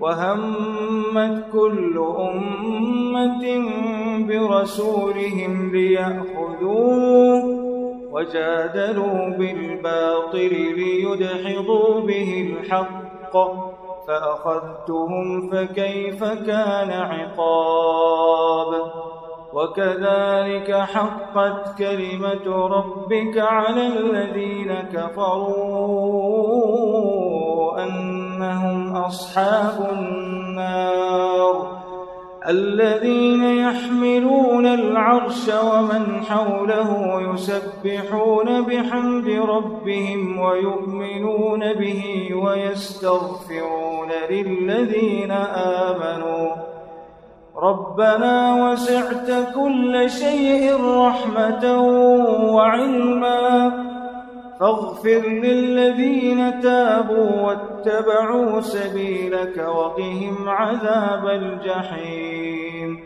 وهمت كل أمة برسولهم ليأخذوه وجادلوا بالباطل ليدحضوا به الحق فأخذتهم فكيف كان عقاب وكذلك حقت كلمة ربك على الذين كفروا أنهم أصحاب النار الذين يحملون العرش ومن حوله يسبحون بحمد ربهم ويؤمنون به ويستغفرون للذين آمنوا ربنا وسعت كل شيء رحمة وعلما فاغفر للذين تابوا واتبعوا سبيلك وقهم عذاب الجحيم.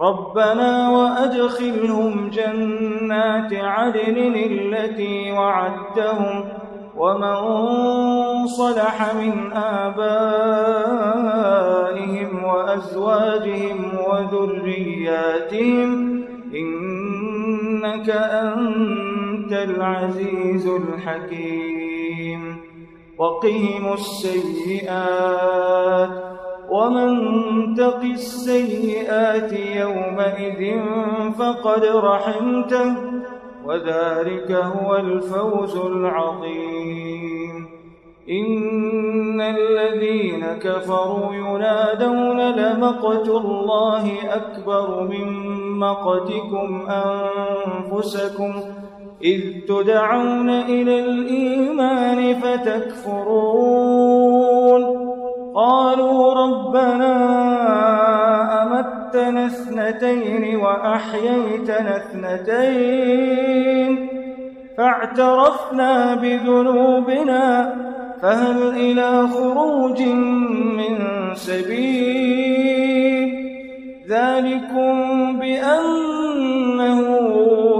ربنا وأدخلهم جنات عدن التي وعدتهم ومن صلح من آبائهم وأزواجهم وذرياتهم إنك أنت العزيز الحكيم. وقهم السيئات ومن تق السيئات يومئذ فقد رحمته وذلك هو الفوز العظيم. إن الذين كفروا ينادون لمقت الله أكبر من مقتكم أنفسكم إذ تدعون إلى الإيمان فتكفرون. قالوا ربنا أمتنا اثنتين وأحييتنا اثنتين. فاعترفنا بذنوبنا فهل إلى خروج من سبيل. ذلكم بأنه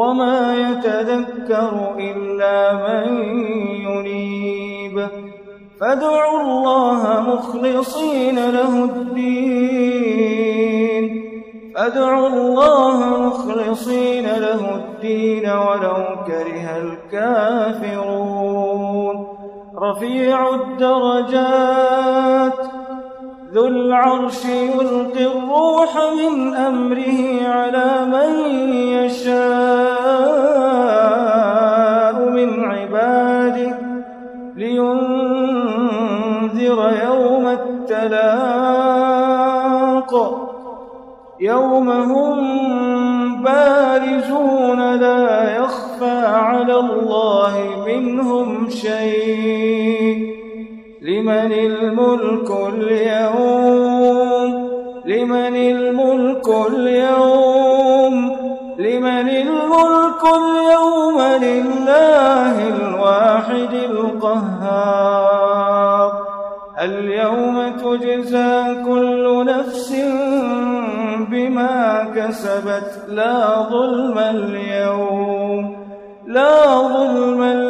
وما يتذكر إلا من ينيب. فادعوا الله مخلصين له الدين. فادعوا الله مخلصين له الدين ولو كره الكافرون. رفيع الدرجات. ذو العرش يلقي الروح من أمره على من يشاء من عباده لينذر يوم التلاق. يوم هم بارزون لا يخفى على الله منهم شيء. لمن الملك اليوم؟ لمن الملك اليوم؟ لمن الملك اليوم لله الواحد القهار. اليوم تجزى كل نفس بما كسبت. لا ظلم اليوم لا ظلم اليوم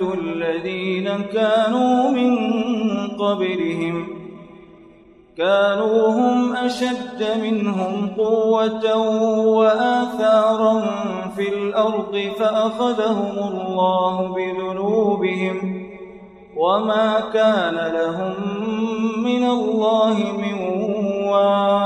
الذين كانوا من قبلهم كانوا هم أشد منهم قوة وآثارا في الأرض فأخذهم الله بذنوبهم وما كان لهم من الله من واق.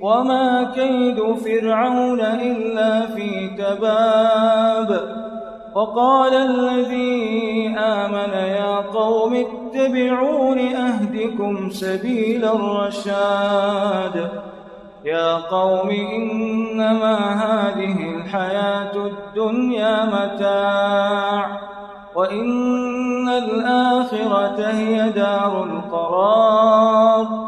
وما كيد فرعون إلا في تباب وقال الذي آمن يا قوم اتبعون أهدكم سبيل الرشاد يا قوم إنما هذه الحياة الدنيا متاع وإن الآخرة هي دار القرار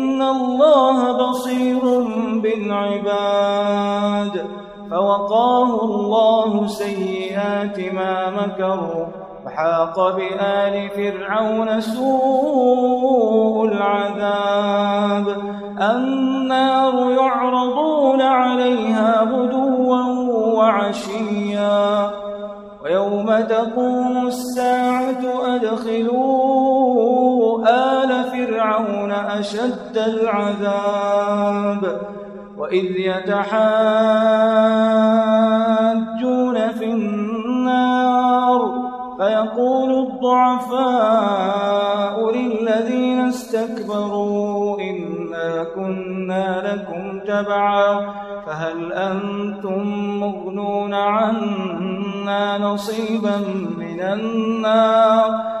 الله بصير بالعباد فوقاه الله سيئات ما مكروا وحاق بآل فرعون سوء العذاب النار يعرضون عليها غدوا وعشيا ويوم تقوم الساعة أدخلوا آل فرعون أشد العذاب وإذ يتحاجون في النار فيقول الضعفاء للذين استكبروا إنا كنا لكم تبعا فهل أنتم مغنون عنا نصيبا من النار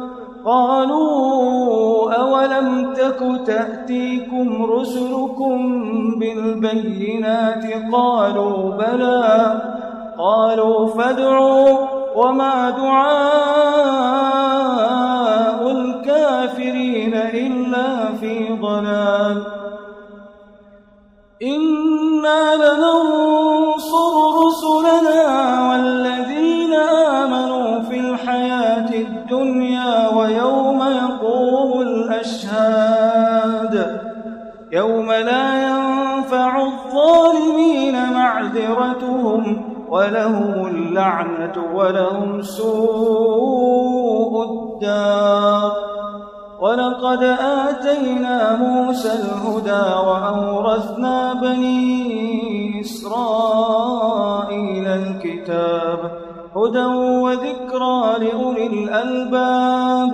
قالوا أولم تك تأتيكم رسلكم بالبينات قالوا بلى قالوا فادعوا وما دعاء الظالمين معذرتهم ولهم اللعنة ولهم سوء الدار. ولقد آتينا موسى الهدى وأورثنا بني إسرائيل الكتاب هدى وذكرى لأولي الألباب.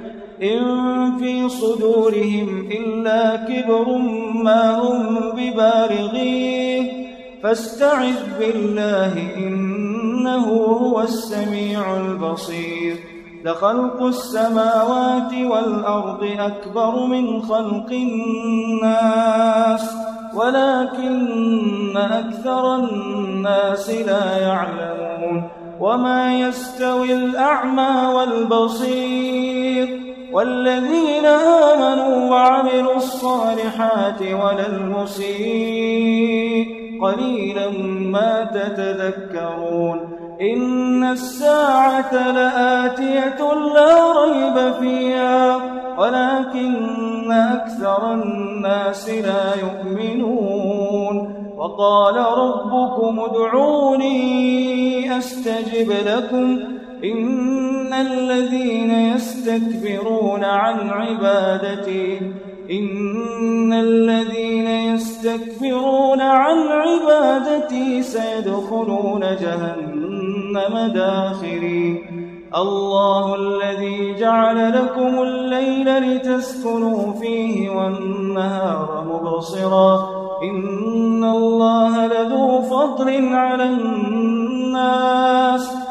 إن في صدورهم إلا كبر ما هم ببالغيه فاستعذ بالله إنه هو السميع البصير لخلق السماوات والأرض أكبر من خلق الناس ولكن أكثر الناس لا يعلمون وما يستوي الأعمى والبصير والذين آمنوا وعملوا الصالحات ولا المسيء. قليلا ما تتذكرون. إن الساعة لآتية لا ريب فيها ولكن أكثر الناس لا يؤمنون. وقال ربكم ادعوني أستجب لكم. إن الذين يستكبرون عن عبادتي إن الذين يستكبرون عن عبادتي سيدخلون جهنم داخرين الله الذي جعل لكم الليل لتسكنوا فيه والنهار مبصرا. إن الله لذو فضل على الناس.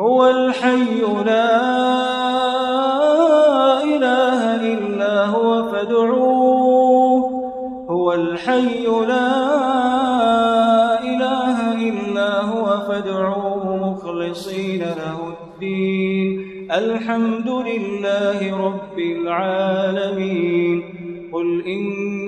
هو الحي لا إله إلا هو فادعوه. هو الحي لا إله إلا هو فادعوه مخلصين له الدين. الحمد لله رب العالمين. قل إني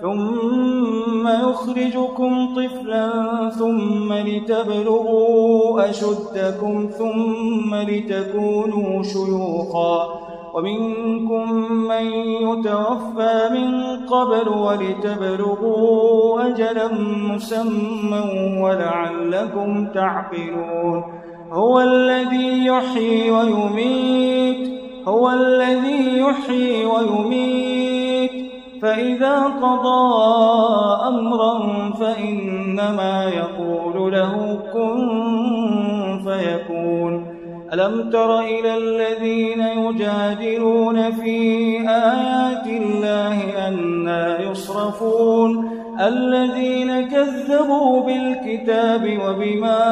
ثم يخرجكم طفلا ثم لتبلغوا أشدكم ثم لتكونوا شيوخا ومنكم من يتوفى من قبل ولتبلغوا أجلا مسمى ولعلكم تعقلون هو الذي يحيي ويميت هو الذي يحيي ويميت فإذا قضى أمرا فإنما يقول له كن فيكون. ألم تر إلى الذين يجادلون في آيات الله أنا يصرفون؟ الذين كذبوا بالكتاب وبما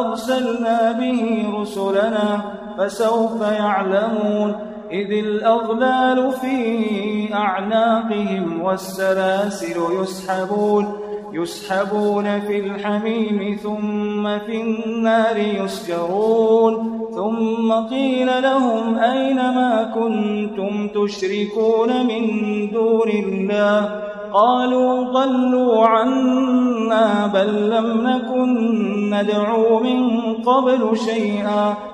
أرسلنا به رسلنا فسوف يعلمون. إذ الأغلال في أعناقهم والسلاسل يسحبون يسحبون في الحميم ثم في النار يسجرون. ثم قيل لهم أين ما كنتم تشركون من دون الله؟ قالوا ضلوا عنا بل لم نكن ندعو من قبل شيئا.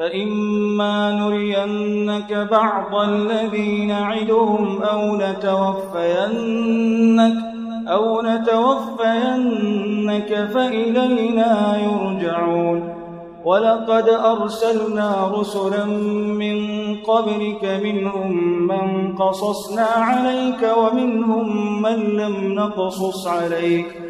فإما نرينك بعض الذي نعدهم أو نتوفينك أو نتوفينك فإلينا يرجعون. ولقد أرسلنا رسلا من قبلك منهم من قصصنا عليك ومنهم من لم نقصص عليك.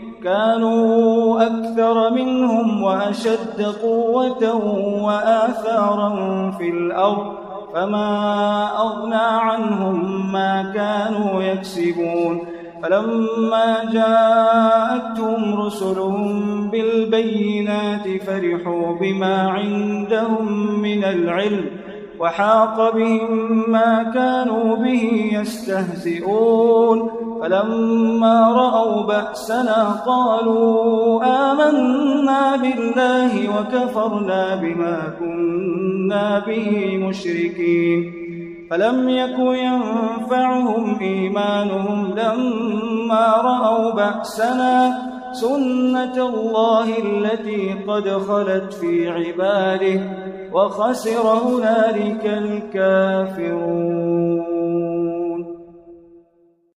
كانوا أكثر منهم وأشد قوة وآثارا في الأرض فما أغنى عنهم ما كانوا يكسبون. فلما جاءتهم رسلهم بالبينات فرحوا بما عندهم من العلم وحاق بهم ما كانوا به يستهزئون. فلما رأوا بأسنا قالوا آمنا بالله وكفرنا بما كنا به مشركين. فلم يك ينفعهم إيمانهم لما رأوا بأسنا سنة الله التي قد خلت في عباده وخسر هنالك الكافرون.